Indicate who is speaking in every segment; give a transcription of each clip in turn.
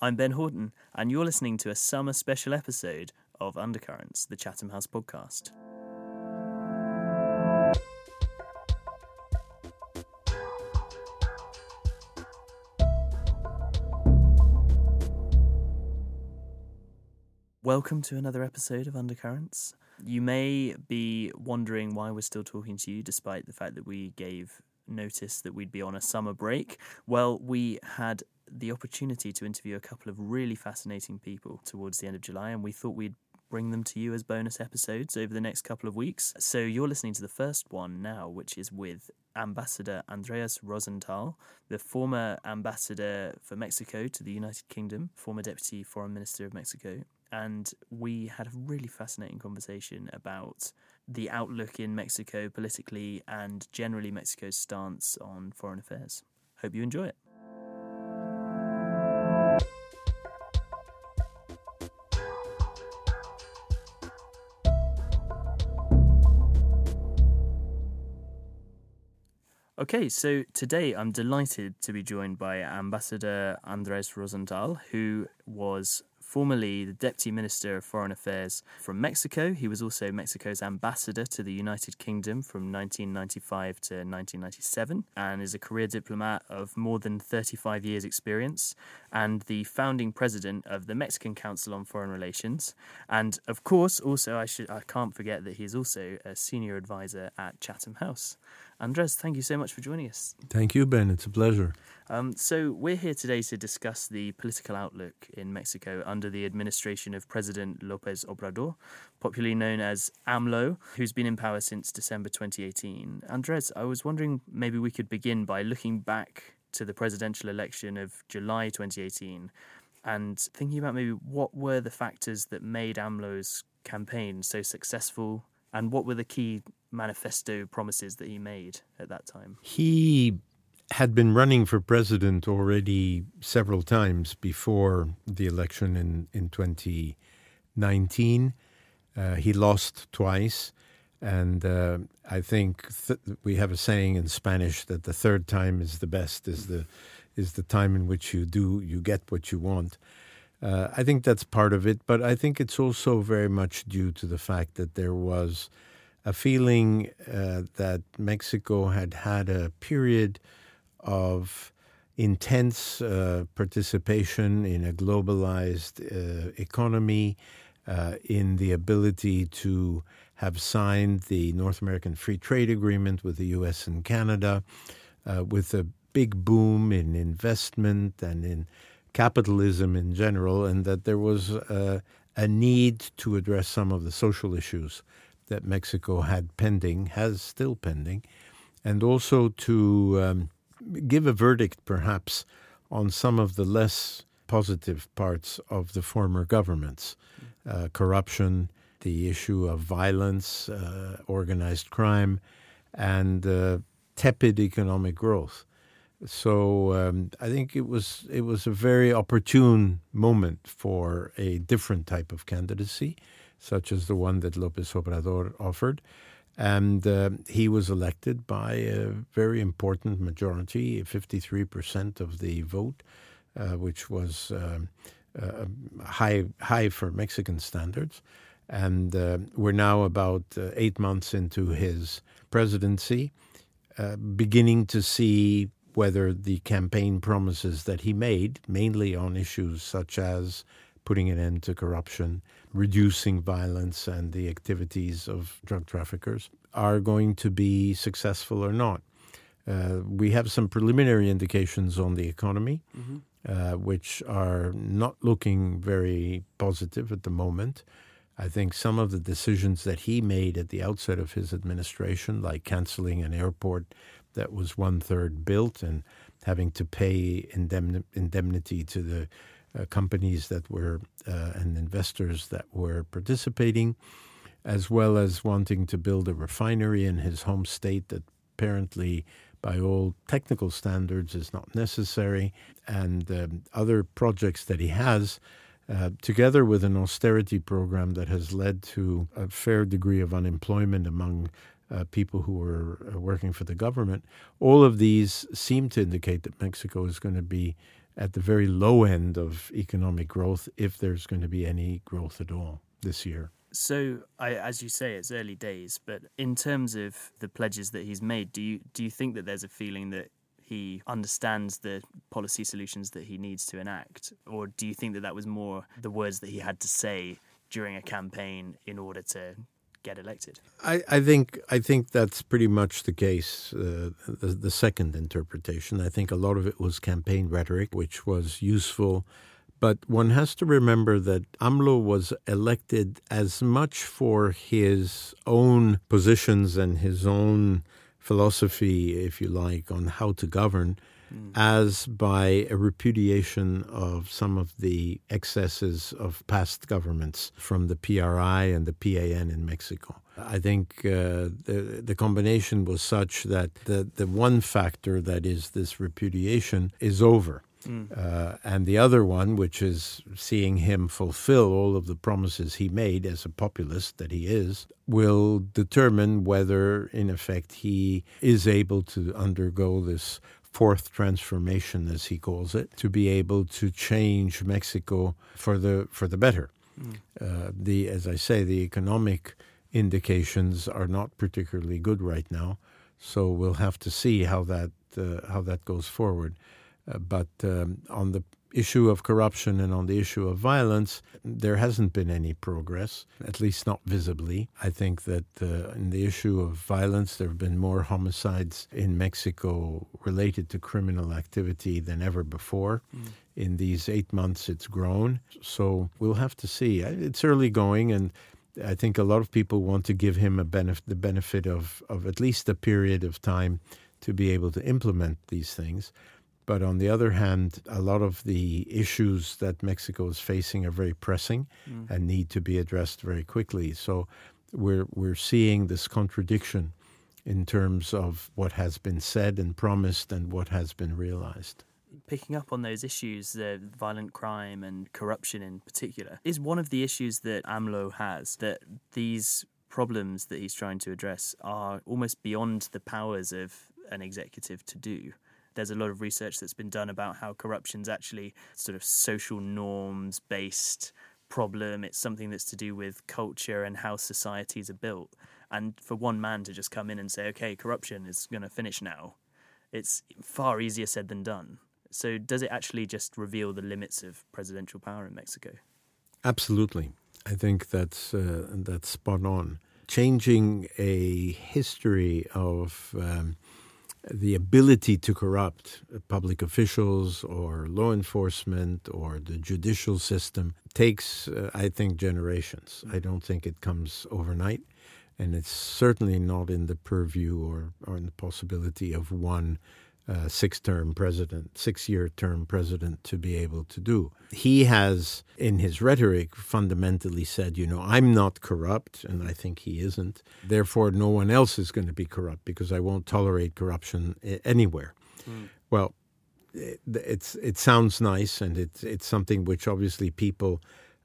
Speaker 1: I'm Ben Horton, and you're listening to a summer special episode of Undercurrents, the Chatham House podcast. Welcome to another episode of Undercurrents. You may be wondering why we're still talking to you despite the fact that we gave notice that we'd be on a summer break. Well, we had the opportunity to interview a couple of really fascinating people towards the end of July, and we thought we'd bring them to you as bonus episodes over the next couple of weeks. So you're listening to the first one now, which is with Ambassador Andreas Rozental, the former ambassador for Mexico to the United Kingdom, former deputy foreign minister of Mexico. And we had a really fascinating conversation about the outlook in Mexico politically and generally Mexico's stance on foreign affairs. Hope you enjoy it. Okay, so today I'm delighted to be joined by Ambassador Andres Rozental, who was formerly the Deputy Minister of Foreign Affairs from Mexico. He was also Mexico's ambassador to the United Kingdom from 1995 to 1997 and is a career diplomat of more than 35 years' experience and the founding president of the Mexican Council on Foreign Relations. And of course, also, I, should, I can't forget that he is also a senior advisor at Chatham House. Andres, thank you so much for joining us.
Speaker 2: Thank you, Ben. It's a pleasure.
Speaker 1: Um, so, we're here today to discuss the political outlook in Mexico under the administration of President Lopez Obrador, popularly known as AMLO, who's been in power since December 2018. Andres, I was wondering maybe we could begin by looking back to the presidential election of July 2018 and thinking about maybe what were the factors that made AMLO's campaign so successful and what were the key manifesto promises that he made at that time?
Speaker 2: He had been running for president already several times before the election in, in 2019. Uh, he lost twice. And uh, I think th- we have a saying in Spanish that the third time is the best, is the, is the time in which you do, you get what you want. Uh, I think that's part of it, but I think it's also very much due to the fact that there was a feeling uh, that Mexico had had a period of intense uh, participation in a globalized uh, economy, uh, in the ability to have signed the North American Free Trade Agreement with the US and Canada, uh, with a big boom in investment and in capitalism in general, and that there was a need to address some of the social issues that Mexico had pending, has still pending, and also to um, give a verdict, perhaps, on some of the less positive parts of the former governments uh, corruption, the issue of violence, uh, organized crime, and uh, tepid economic growth. So um, I think it was it was a very opportune moment for a different type of candidacy, such as the one that Lopez Obrador offered. And uh, he was elected by a very important majority, 53% of the vote, uh, which was uh, high, high for Mexican standards. And uh, we're now about uh, eight months into his presidency, uh, beginning to see whether the campaign promises that he made, mainly on issues such as putting an end to corruption, reducing violence and the activities of drug traffickers, are going to be successful or not. Uh, we have some preliminary indications on the economy, mm-hmm. uh, which are not looking very positive at the moment. I think some of the decisions that he made at the outset of his administration, like canceling an airport that was one third built and having to pay indemnity to the uh, companies that were uh, and investors that were participating, as well as wanting to build a refinery in his home state that apparently, by all technical standards, is not necessary, and um, other projects that he has. Uh, together with an austerity program that has led to a fair degree of unemployment among uh, people who are uh, working for the government, all of these seem to indicate that Mexico is going to be at the very low end of economic growth, if there's going to be any growth at all this year.
Speaker 1: So, I, as you say, it's early days, but in terms of the pledges that he's made, do you do you think that there's a feeling that he understands the policy solutions that he needs to enact, or do you think that that was more the words that he had to say during a campaign in order to get elected?
Speaker 2: I, I think I think that's pretty much the case. Uh, the, the second interpretation, I think a lot of it was campaign rhetoric, which was useful. But one has to remember that AMLO was elected as much for his own positions and his own philosophy, if you like, on how to govern, mm. as by a repudiation of some of the excesses of past governments from the PRI and the PAN in Mexico. I think uh, the the combination was such that the the one factor that is this repudiation is over. Mm. Uh, and the other one, which is seeing him fulfill all of the promises he made as a populist that he is, will determine whether, in effect, he is able to undergo this fourth transformation, as he calls it, to be able to change Mexico for the for the better. Mm. Uh, the as I say, the economic indications are not particularly good right now, so we'll have to see how that uh, how that goes forward. Uh, but um, on the issue of corruption and on the issue of violence, there hasn't been any progress, at least not visibly. I think that uh, in the issue of violence, there have been more homicides in Mexico related to criminal activity than ever before. Mm. In these eight months, it's grown. So we'll have to see. It's early going, and I think a lot of people want to give him a benef- the benefit of, of at least a period of time to be able to implement these things. But on the other hand, a lot of the issues that Mexico is facing are very pressing mm. and need to be addressed very quickly. So we're we're seeing this contradiction in terms of what has been said and promised and what has been realized.
Speaker 1: Picking up on those issues, the violent crime and corruption in particular, is one of the issues that AMLO has that these problems that he's trying to address are almost beyond the powers of an executive to do there's a lot of research that's been done about how corruption's actually sort of social norms based problem. It's something that's to do with culture and how societies are built. And for one man to just come in and say, okay, corruption is going to finish now, it's far easier said than done. So, does it actually just reveal the limits of presidential power in Mexico?
Speaker 2: Absolutely. I think that's, uh, that's spot on. Changing a history of um, the ability to corrupt public officials or law enforcement or the judicial system takes, uh, I think, generations. I don't think it comes overnight. And it's certainly not in the purview or, or in the possibility of one uh, six term president, six year term president to be able to do. He has, in his rhetoric, fundamentally said, you know, I'm not corrupt, and I think he isn't. Therefore, no one else is going to be corrupt because I won't tolerate corruption anywhere. Mm. Well, it, it's, it sounds nice, and it's, it's something which obviously people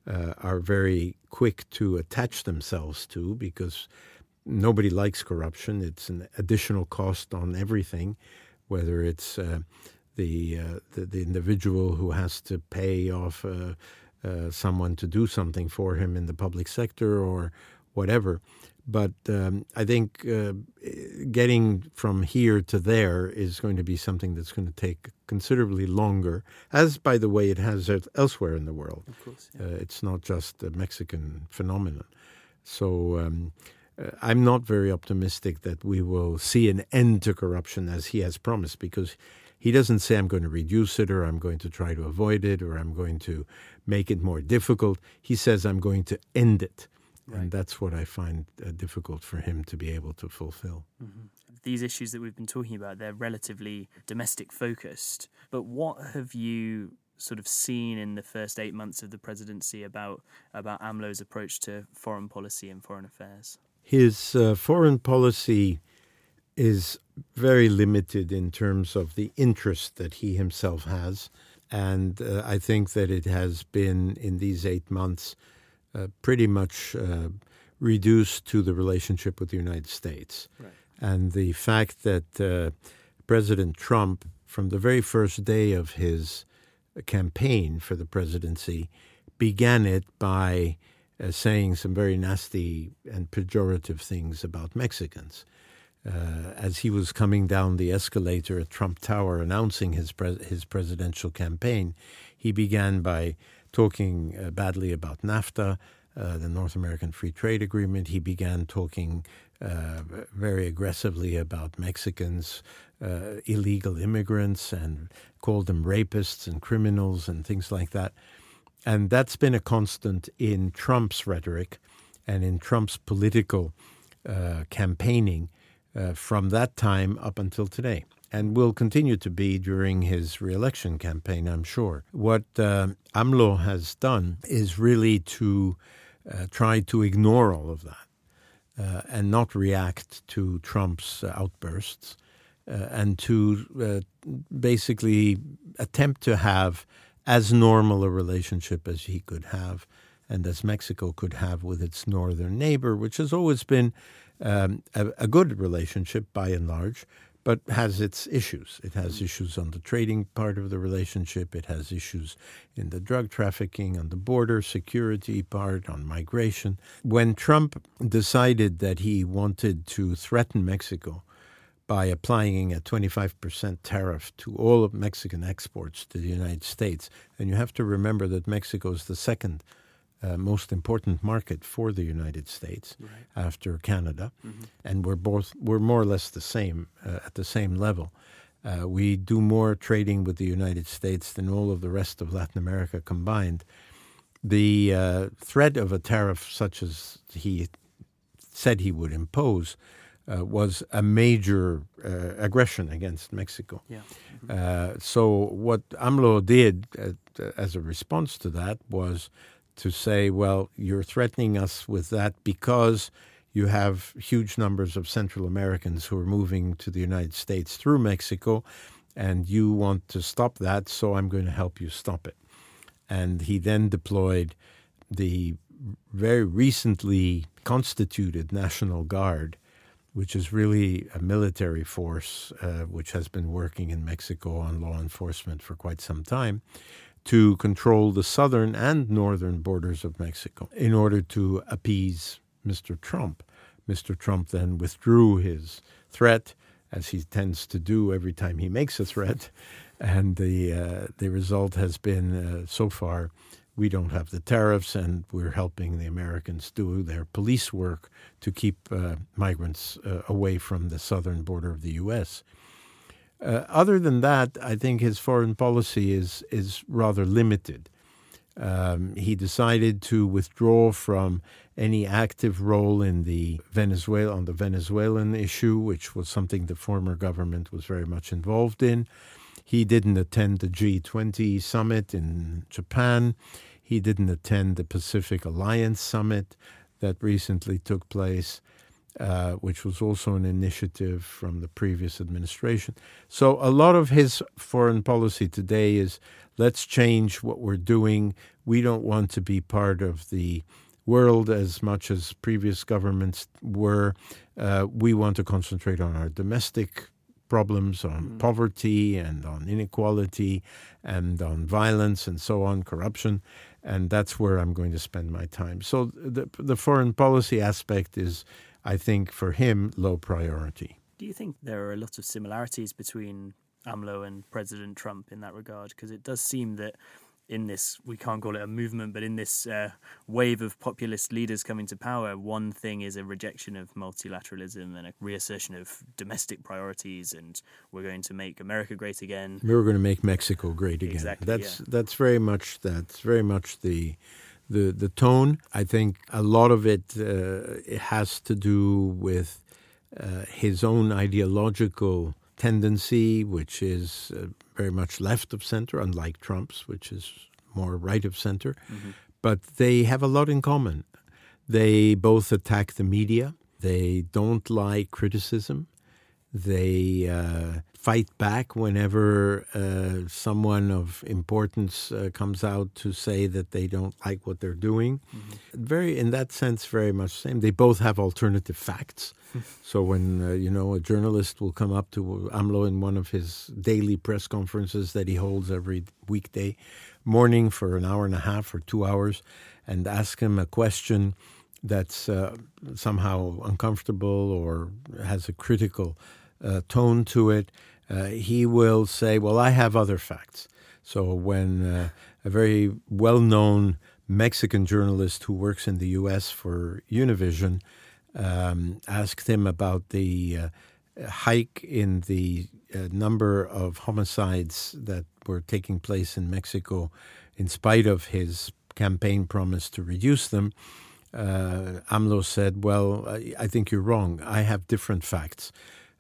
Speaker 2: uh, are very quick to attach themselves to because nobody likes corruption. It's an additional cost on everything whether it's uh, the, uh, the, the individual who has to pay off uh, uh, someone to do something for him in the public sector or whatever. But um, I think uh, getting from here to there is going to be something that's going to take considerably longer, as, by the way, it has elsewhere in the world.
Speaker 1: Of course, yeah.
Speaker 2: uh, it's not just a Mexican phenomenon. So um, I'm not very optimistic that we will see an end to corruption as he has promised because he doesn't say I'm going to reduce it or I'm going to try to avoid it or I'm going to make it more difficult. He says I'm going to end it. Right. And that's what I find uh, difficult for him to be able to fulfill.
Speaker 1: Mm-hmm. These issues that we've been talking about, they're relatively domestic focused. But what have you sort of seen in the first eight months of the presidency about about AMLO's approach to foreign policy and foreign affairs?
Speaker 2: His uh, foreign policy is very limited in terms of the interest that he himself has. And uh, I think that it has been, in these eight months, uh, pretty much uh, reduced to the relationship with the United States. Right. And the fact that uh, President Trump, from the very first day of his campaign for the presidency began it by uh, saying some very nasty and pejorative things about Mexicans. Uh, as he was coming down the escalator at Trump Tower announcing his his presidential campaign, he began by talking uh, badly about NAFTA, uh, the North American Free Trade Agreement. He began talking uh, very aggressively about Mexicans, uh, illegal immigrants, and called them rapists and criminals and things like that. And that's been a constant in Trump's rhetoric and in Trump's political uh, campaigning uh, from that time up until today. And will continue to be during his reelection campaign, I'm sure. What uh, AMLO has done is really to uh, try to ignore all of that uh, and not react to Trump's outbursts uh, and to basically attempt to have as normal a relationship as he could have and as Mexico could have with its northern neighbor, which has always been um, a, a, good relationship by and large, but has its issues. It has issues on the trading part of the relationship, it has issues in the drug trafficking, on the border security part, on migration. When Trump decided that he wanted to threaten Mexico, by applying a 25% tariff to all of Mexican exports to the United States. And you have to remember that Mexico is the second uh, most important market for the United States right. after Canada, mm-hmm. and we're both we're more or less the same uh, at the same level. Uh, we do more trading with the United States than all of the rest of Latin America combined. The uh, threat of a tariff such as he said he would impose uh, was a major uh, aggression against Mexico.
Speaker 1: Yeah.
Speaker 2: Mm-hmm. so what AMLO did as a response to that was to say, well, you're threatening us with that because you have huge numbers of Central Americans who are moving to the United States through Mexico, and you want to stop that, so I'm going to help you stop it. And he then deployed the very recently constituted National Guard which is really a military force uh, which has been working in Mexico on law enforcement for quite some time, to control the southern and northern borders of Mexico in order to appease Mr. Trump. Mr. Trump then withdrew his threat, as he tends to do every time he makes a threat, and the uh, the result has been uh, so far we don't have the tariffs, and we're helping the Americans do their police work to keep uh, migrants uh, away from the southern border of the U.S. Uh, other than that, I think his foreign policy is is rather limited. Um, he decided to withdraw from any active role in the Venezuela on the Venezuelan issue, which was something the former government was very much involved in. He didn't attend the G20 summit in Japan. He didn't attend the Pacific Alliance summit that recently took place, uh, which was also an initiative from the previous administration. So, a lot of his foreign policy today is let's change what we're doing. We don't want to be part of the world as much as previous governments were. Uh, we want to concentrate on our domestic problems on mm. poverty and on inequality and on violence and so on, corruption. And that's where I'm going to spend my time. So the, the foreign policy aspect is, I think, for him, low priority.
Speaker 1: Do you think there are a lot of similarities between AMLO and President Trump in that regard? Because it does seem that in this, we can't call it a movement, but in this uh, wave of populist leaders coming to power, one thing is a rejection of multilateralism and a reassertion of domestic priorities, and we're going to make America great again.
Speaker 2: We're going to make Mexico great again.
Speaker 1: Exactly,
Speaker 2: that's
Speaker 1: yeah.
Speaker 2: that's very much that's very much the the the tone. I think a lot of it, uh, it has to do with uh, his own ideological tendency, which is uh, very much left of center, unlike Trump's, which is more right of center. Mm-hmm. But they have a lot in common. They both attack the media. They don't like criticism. They uh, fight back whenever uh, someone of importance uh, comes out to say that they don't like what they're doing. Mm-hmm. Very, in that sense, very much the same. They both have alternative facts. so when uh, you know a journalist will come up to AMLO in one of his daily press conferences that he holds every weekday morning for an hour and a half or two hours, and ask him a question that's uh, somehow uncomfortable or has a critical uh, tone to it, uh, he will say, Well, I have other facts. So when uh, a very well known Mexican journalist who works in the US for Univision um, asked him about the uh, hike in the uh, number of homicides that were taking place in Mexico in spite of his campaign promise to reduce them, uh, AMLO said, Well, I, I, think you're wrong. I have different facts.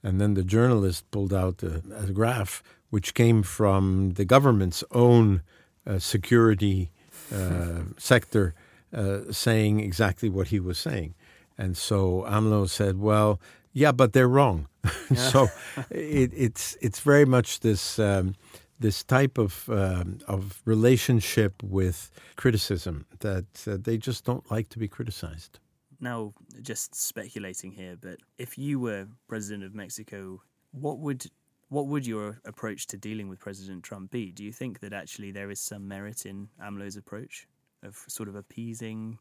Speaker 2: And then the journalist pulled out a, a graph which came from the government's own uh, security uh, sector uh, saying exactly what he was saying. And so AMLO said, Well, yeah, but they're wrong. so it, it's, it's very much this. Um, this type of um, of relationship with criticism that uh, they just don't like to be criticized.
Speaker 1: Now, just speculating here, but if you were president of Mexico, what would what would your approach to dealing with President Trump be? Do you think that actually there is some merit in AMLO's approach of sort of appeasing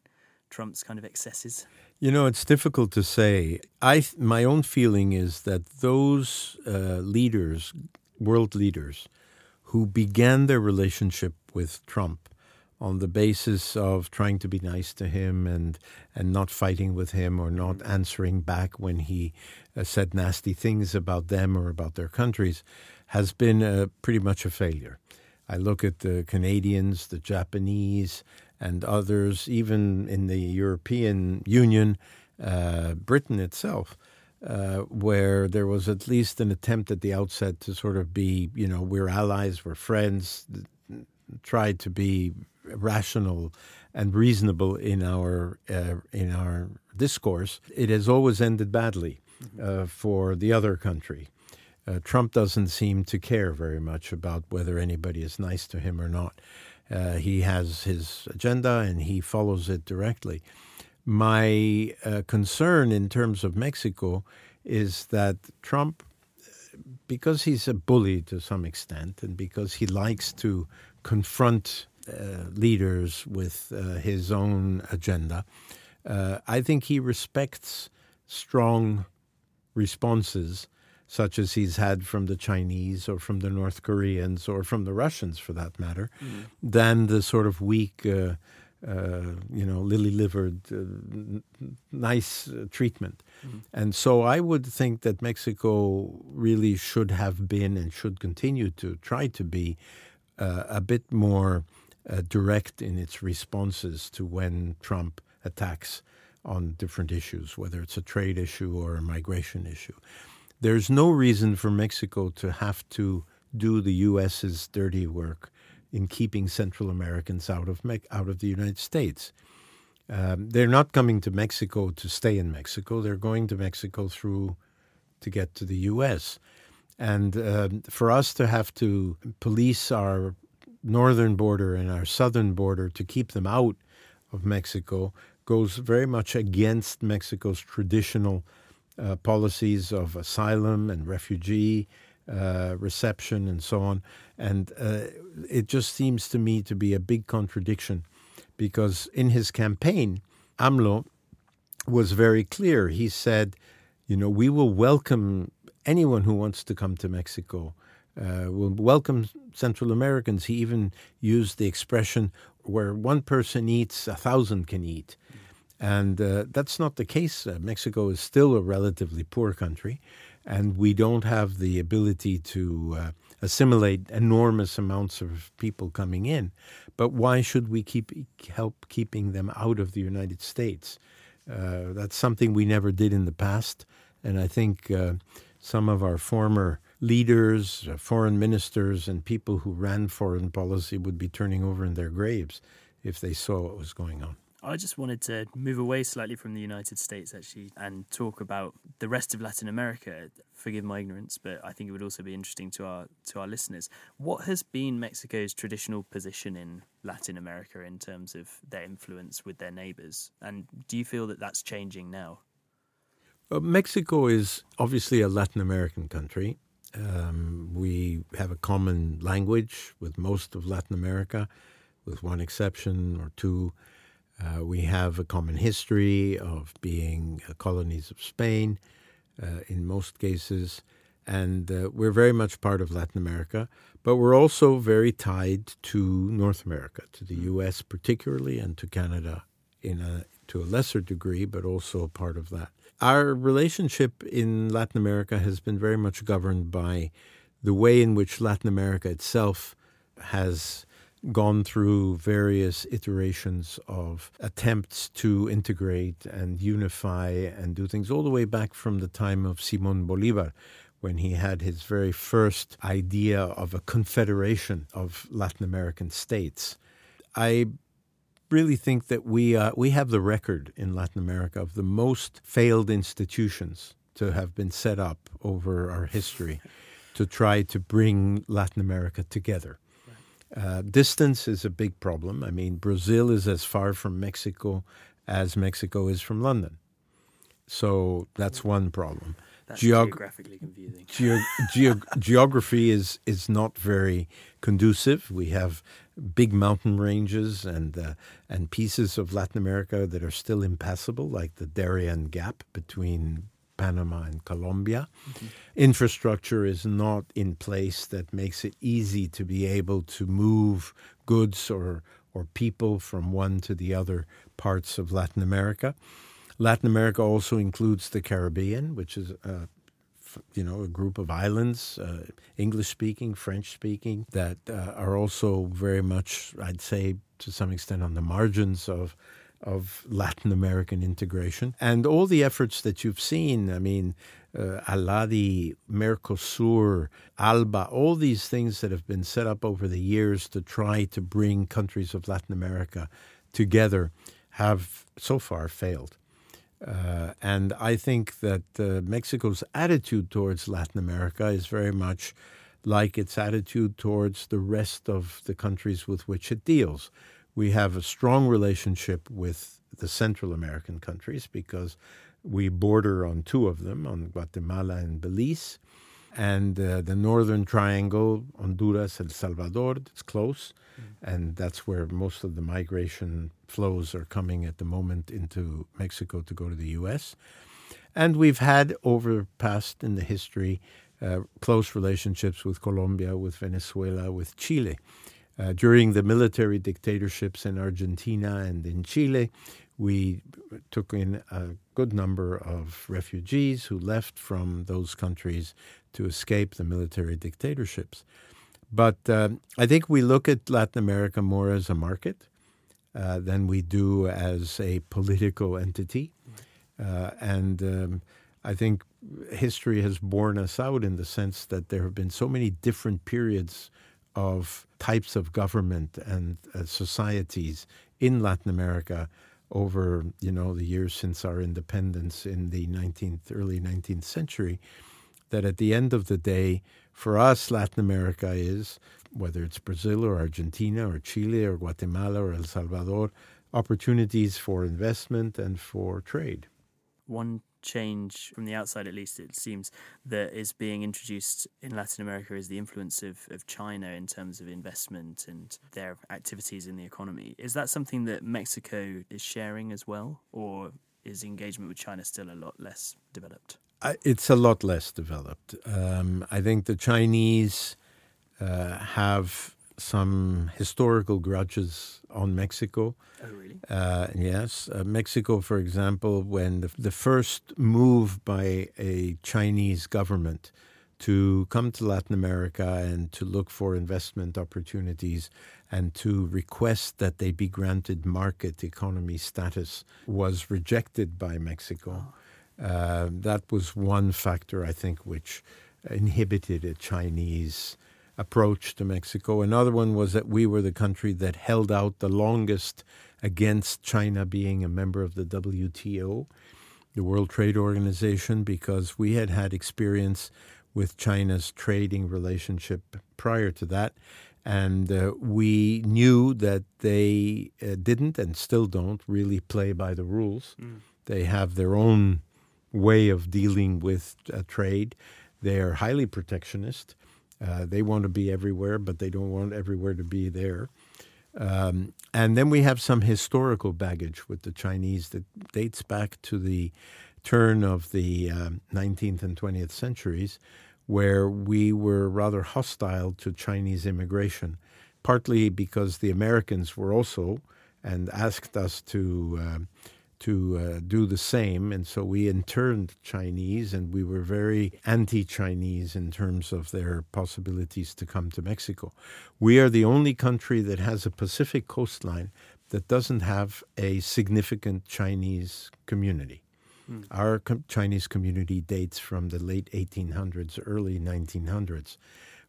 Speaker 1: Trump's kind of excesses?
Speaker 2: You know, it's difficult to say. I my own feeling is that those uh, leaders, world leaders, who began their relationship with Trump on the basis of trying to be nice to him and and not fighting with him or not answering back when he uh, said nasty things about them or about their countries has been uh, pretty much a failure. I look at the Canadians, the Japanese, and others, even in the European Union, uh, Britain itself uh, where there was at least an attempt at the outset to sort of be, you know, we're allies, we're friends, tried to be rational and reasonable in our uh, in our discourse. It has always ended badly uh, for the other country. Uh, Trump doesn't seem to care very much about whether anybody is nice to him or not. Uh, he has his agenda and he follows it directly. My uh, concern in terms of Mexico is that Trump, because he's a bully to some extent, and because he likes to confront leaders with uh, his own agenda, uh, I think he respects strong responses, such as he's had from the Chinese or from the North Koreans or from the Russians, for that matter, mm. than the sort of weak uh, uh, you know, lily livered, uh, nice uh, treatment. Mm-hmm. And so I would think that Mexico really should have been and should continue to try to be uh, a bit more uh, direct in its responses to when Trump attacks on different issues, whether it's a trade issue or a migration issue. There's no reason for Mexico to have to do the U.S.'s dirty work in keeping Central Americans out of Me- out of the United States. Um, they're not coming to Mexico to stay in Mexico. They're going to Mexico through to get to the U.S. And um, for us to have to police our northern border and our southern border to keep them out of Mexico goes very much against Mexico's traditional uh, policies of asylum and refugee uh, reception and so on. And uh, it just seems to me to be a big contradiction because in his campaign, AMLO was very clear. He said, you know, we will welcome anyone who wants to come to Mexico. Uh, we'll welcome Central Americans. He even used the expression where one person eats, a thousand can eat. And uh, that's not the case. Uh, Mexico is still a relatively poor country and we don't have the ability to uh, assimilate enormous amounts of people coming in. But why should we keep help keeping them out of the United States? Uh, that's something we never did in the past, and I think uh, some of our former leaders, uh, foreign ministers, and people who ran foreign policy would be turning over in their graves if they saw what was going on.
Speaker 1: I just wanted to move away slightly from the United States, actually, and talk about the rest of Latin America. Forgive my ignorance, but I think it would also be interesting to our to our listeners. What has been Mexico's traditional position in Latin America in terms of their influence with their neighbors, and do you feel that that's changing now?
Speaker 2: Well, Mexico is obviously a Latin American country. Um, we have a common language with most of Latin America, with one exception or two. Uh, we have a common history of being uh, colonies of Spain uh, in most cases, and uh, we're very much part of Latin America, but we're also very tied to North America, to the US particularly, and to Canada in a, to a lesser degree, but also a part of that. Our relationship in Latin America has been very much governed by the way in which Latin America itself has gone through various iterations of attempts to integrate and unify and do things all the way back from the time of Simon Bolivar when he had his very first idea of a confederation of Latin American states. I really think that we uh, we have the record in Latin America of the most failed institutions to have been set up over our history to try to bring Latin America together. Uh, distance is a big problem. I mean, Brazil is as far from Mexico as Mexico is from London. So that's one problem.
Speaker 1: Geog- geographically confusing.
Speaker 2: Ge- geography is, is not very conducive. We have big mountain ranges and uh, and pieces of Latin America that are still impassable, like the Darien Gap between Panama and Colombia. Mm-hmm. Infrastructure is not in place that makes it easy to be able to move goods or or people from one to the other parts of Latin America. Latin America also includes the Caribbean, which is a you know a group of islands, uh, English speaking, French speaking, that uh, are also very much, I'd say, to some extent, on the margins of of Latin American integration. And all the efforts that you've seen, I mean, uh, ALADI, Mercosur, ALBA, all these things that have been set up over the years to try to bring countries of Latin America together have so far failed. Uh, and I think that uh, Mexico's attitude towards Latin America is very much like its attitude towards the rest of the countries with which it deals we have a strong relationship with the Central American countries because we border on two of them, on Guatemala and Belize. And uh, the Northern Triangle, Honduras, El Salvador, it's close. Mm. And that's where most of the migration flows are coming at the moment into Mexico to go to the U.S. And we've had over past in the history uh, close relationships with Colombia, with Venezuela, with Chile. Uh, during the military dictatorships in Argentina and in Chile, we took in a good number of refugees who left from those countries to escape the military dictatorships. But uh, I think we look at Latin America more as a market uh, than we do as a political entity. Uh, and um, I think history has borne us out in the sense that there have been so many different periods of types of government and uh, societies in Latin America over you know the years since our independence in the 19th early 19th century that at the end of the day for us Latin America is whether it's Brazil or Argentina or Chile or Guatemala or El Salvador opportunities for investment and for trade.
Speaker 1: One change from the outside, at least, it seems that is being introduced in Latin America is the influence of, of China in terms of investment and their activities in the economy. Is that something that Mexico is sharing as well, or is engagement with China still a lot less developed?
Speaker 2: It's a lot less developed. Um, I think the Chinese uh, have some historical grudges on Mexico.
Speaker 1: Oh, really? Uh,
Speaker 2: yes. Uh, Mexico, for example, when the, the first move by a Chinese government to come to Latin America and to look for investment opportunities and to request that they be granted market economy status was rejected by Mexico. Oh. Uh, that was one factor, I think, which inhibited a Chinese approach to Mexico. Another one was that we were the country that held out the longest against China being a member of the WTO, the World Trade Organization, because we had had experience with China's trading relationship prior to that. And uh, we knew that they uh, didn't and still don't really play by the rules. Mm. They have their own way of dealing with uh, trade. They are highly protectionist. Uh, they want to be everywhere, but they don't want everywhere to be there. Um, and then we have some historical baggage with the Chinese that dates back to the turn of the um, 19th and 20th centuries, where we were rather hostile to Chinese immigration, partly because the Americans were also and asked us to. Uh, to uh, do the same. And so we interned Chinese, and we were very anti Chinese in terms of their possibilities to come to Mexico. We are the only country that has a Pacific coastline that doesn't have a significant Chinese community. Mm. Our com- Chinese community dates from the late 1800s, early 1900s.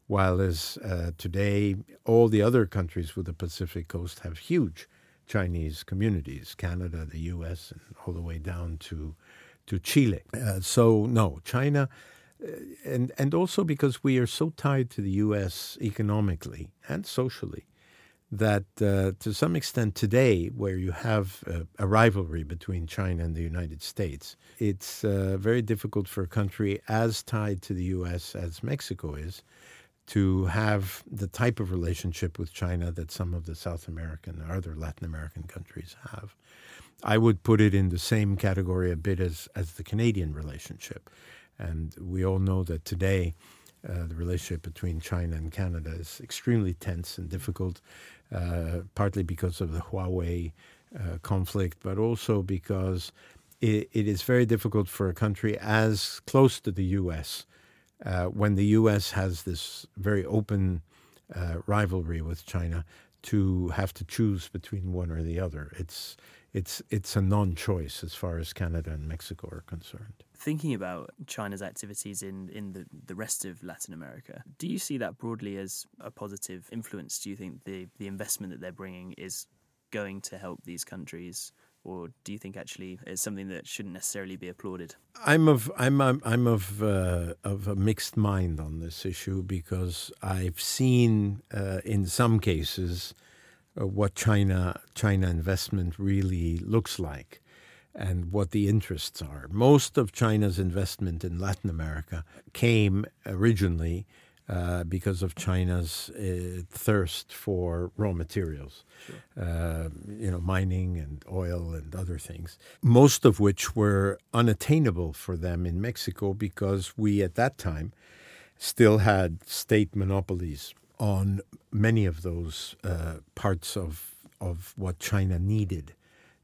Speaker 2: While as uh, today, all the other countries with the Pacific coast have huge Chinese communities, Canada, the U.S., and all the way down to to Chile. Uh, so no, China, uh, and and also because we are so tied to the U.S. economically and socially, that uh, to some extent today, where you have a, rivalry between China and the United States, it's uh, very difficult for a country as tied to the U.S. as Mexico is to have the type of relationship with China that some of the South American or other Latin American countries have. I would put it in the same category a bit as, as the Canadian relationship. And we all know that today uh, the relationship between China and Canada is extremely tense and difficult, uh, partly because of the Huawei uh, conflict, but also because it, it is very difficult for a country as close to the U.S uh, when the U.S. has this very open uh, rivalry with China to have to choose between one or the other. It's it's it's a non-choice as far as Canada and Mexico are concerned.
Speaker 1: Thinking about China's activities in, in the, the rest of Latin America, do you see that broadly as a positive influence? Do you think the, the investment that they're bringing is going to help these countries or do you think actually it's something that shouldn't necessarily be applauded?
Speaker 2: I'm of I'm I'm, I'm of uh, of a mixed mind on this issue because I've seen uh, in some cases uh, what China China investment really looks like and what the interests are. Most of China's investment in Latin America came originally uh, because of China's uh, thirst for raw materials, sure. uh, you know, mining and oil and other things, most of which were unattainable for them in Mexico because we at that time still had state monopolies on many of those uh, parts of of what China needed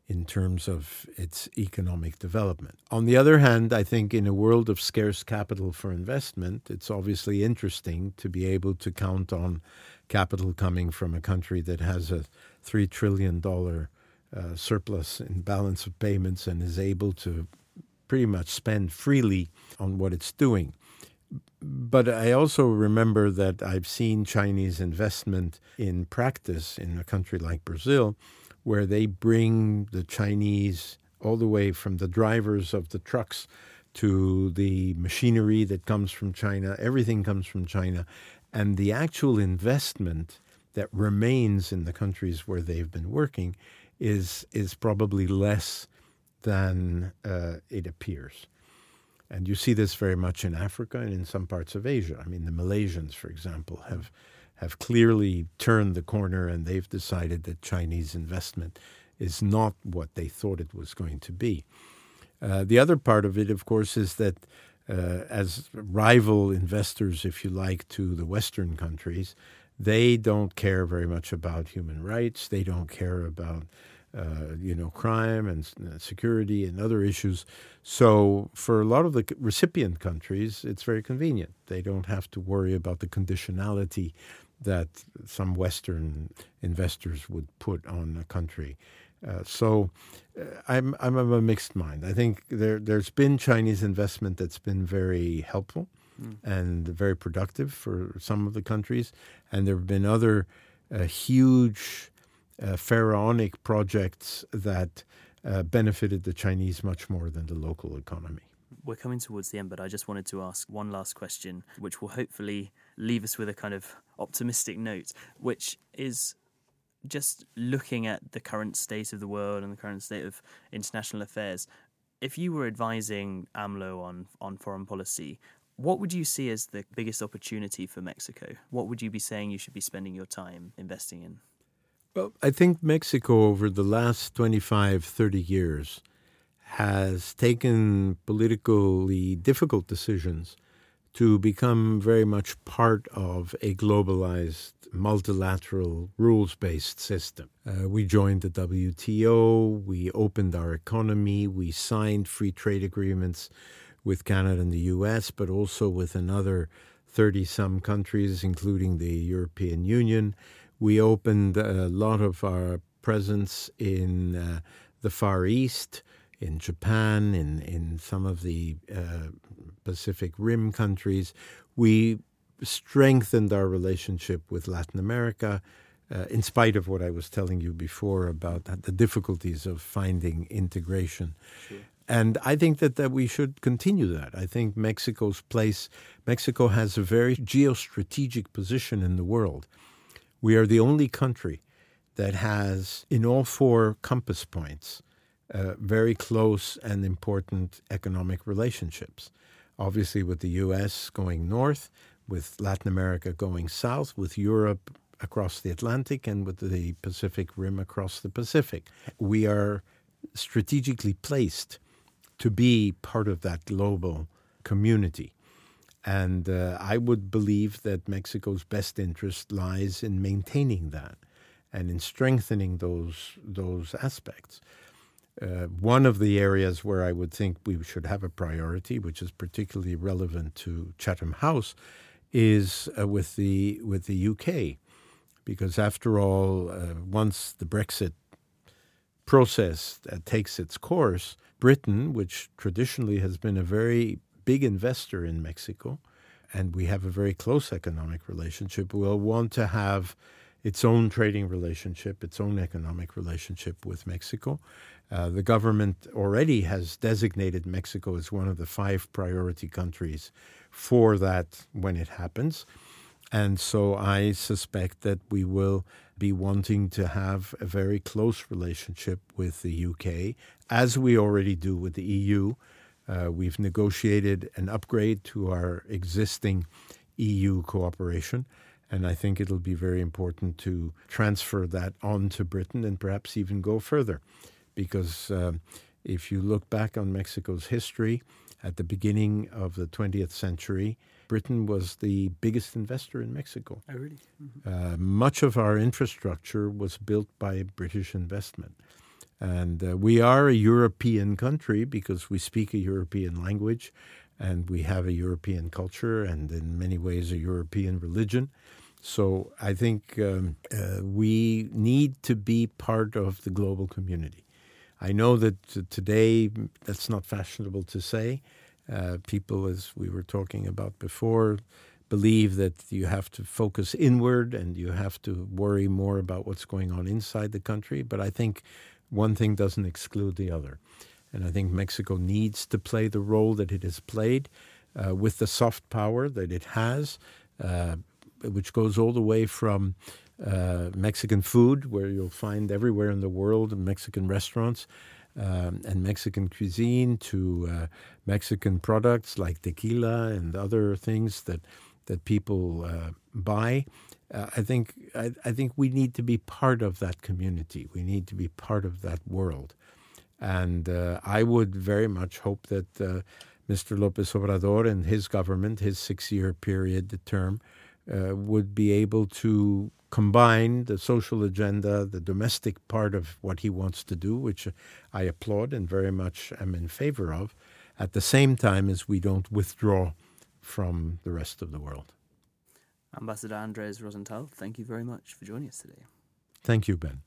Speaker 2: in terms of its economic development. On the other hand, I think in a world of scarce capital for investment, it's obviously interesting to be able to count on capital coming from a country that has a $3 trillion uh, surplus in balance of payments and is able to pretty much spend freely on what it's doing. But I also remember that I've seen Chinese investment in practice in a country like Brazil where they bring the Chinese all the way from the drivers of the trucks to the machinery that comes from China. Everything comes from China. And the actual investment that remains in the countries where they've been working is, is probably less than uh, it appears. And you see this very much in Africa and in some parts of Asia. I mean, the Malaysians, for example, have have clearly turned the corner and they've decided that Chinese investment is not what they thought it was going to be. Uh, the other part of it, of course, is that uh, as rival investors, if you like, to the Western countries, they don't care very much about human rights. They don't care about uh, you know, crime and uh, security and other issues. So, for a lot of the recipient countries, it's very convenient. They don't have to worry about the conditionality that some Western investors would put on a country. Uh, so uh, I'm I'm of a mixed mind. I think there there's been Chinese investment that's been very helpful mm. and very productive for some of the countries. And there have been other uh, huge uh, pharaonic projects that uh, benefited the Chinese much more than the local economy.
Speaker 1: We're coming towards the end, but I just wanted to ask one last question, which will hopefully leave us with a kind of optimistic note, which is just looking at the current state of the world and the current state of international affairs. If you were advising AMLO on, on foreign policy, what would you see as the biggest opportunity for Mexico? What would you be saying you should be spending your time investing in?
Speaker 2: Well, I think Mexico over the last 25, 30 years has taken politically difficult decisions to become very much part of a globalized, multilateral, rules based system. Uh, we joined the WTO, we opened our economy, we signed free trade agreements with Canada and the US, but also with another 30 some countries, including the European Union. We opened a lot of our presence in uh, the Far East in Japan, in, in some of the uh, Pacific Rim countries. We strengthened our relationship with Latin America, uh, in spite of what I was telling you before about the difficulties of finding integration. Sure. And I think that, that we should continue that. I think Mexico's place, Mexico has a very geostrategic position in the world. We are the only country that has, in all four compass points, uh, very close and important economic relationships. Obviously, with the US going north, with Latin America going south, with Europe across the Atlantic, and with the Pacific Rim across the Pacific. We are strategically placed to be part of that global community. And uh, I would believe that Mexico's best interest lies in maintaining that and in strengthening those those aspects. Uh, one of the areas where I would think we should have a priority, which is particularly relevant to Chatham House, is uh, with the with the UK, because after all, uh, once the Brexit process uh, takes its course, Britain, which traditionally has been a very big investor in Mexico, and we have a very close economic relationship, will want to have its own trading relationship, its own economic relationship with Mexico. Uh, the government already has designated Mexico as one of the five priority countries for that when it happens. And so I suspect that we will be wanting to have a very close relationship with the UK, as we already do with the EU. Uh, we've negotiated an upgrade to our existing EU cooperation. And I think it'll be very important to transfer that on to Britain and perhaps even go further. Because uh, if you look back on Mexico's history, at the beginning of the 20th century, Britain was the biggest investor in Mexico.
Speaker 1: Oh, really?
Speaker 2: Mm-hmm. Uh, much of our infrastructure was built by British investment. And uh, we are a European country because we speak a European language and we have a European culture and, in many ways, a European religion. So I think um, uh, we need to be part of the global community. I know that today that's not fashionable to say. Uh, people, as we were talking about before, believe that you have to focus inward and you have to worry more about what's going on inside the country. But I think one thing doesn't exclude the other. And I think Mexico needs to play the role that it has played uh, with the soft power that it has, uh, which goes all the way from uh, Mexican food, where you'll find everywhere in the world Mexican restaurants um, and Mexican cuisine, to uh, Mexican products like tequila and other things that that people uh, buy. Uh, I think I, I, think we need to be part of that community. We need to be part of that world, and uh, I would very much hope that uh, Mr. López Obrador and his government, his six-year period, the term, uh, would be able to combine the social agenda, the domestic part of what he wants to do, which I applaud and very much am in favor of, at the same time as we don't withdraw from the rest of the world.
Speaker 1: Ambassador Andrés Rozental, thank you very much for joining us today.
Speaker 2: Thank you, Ben.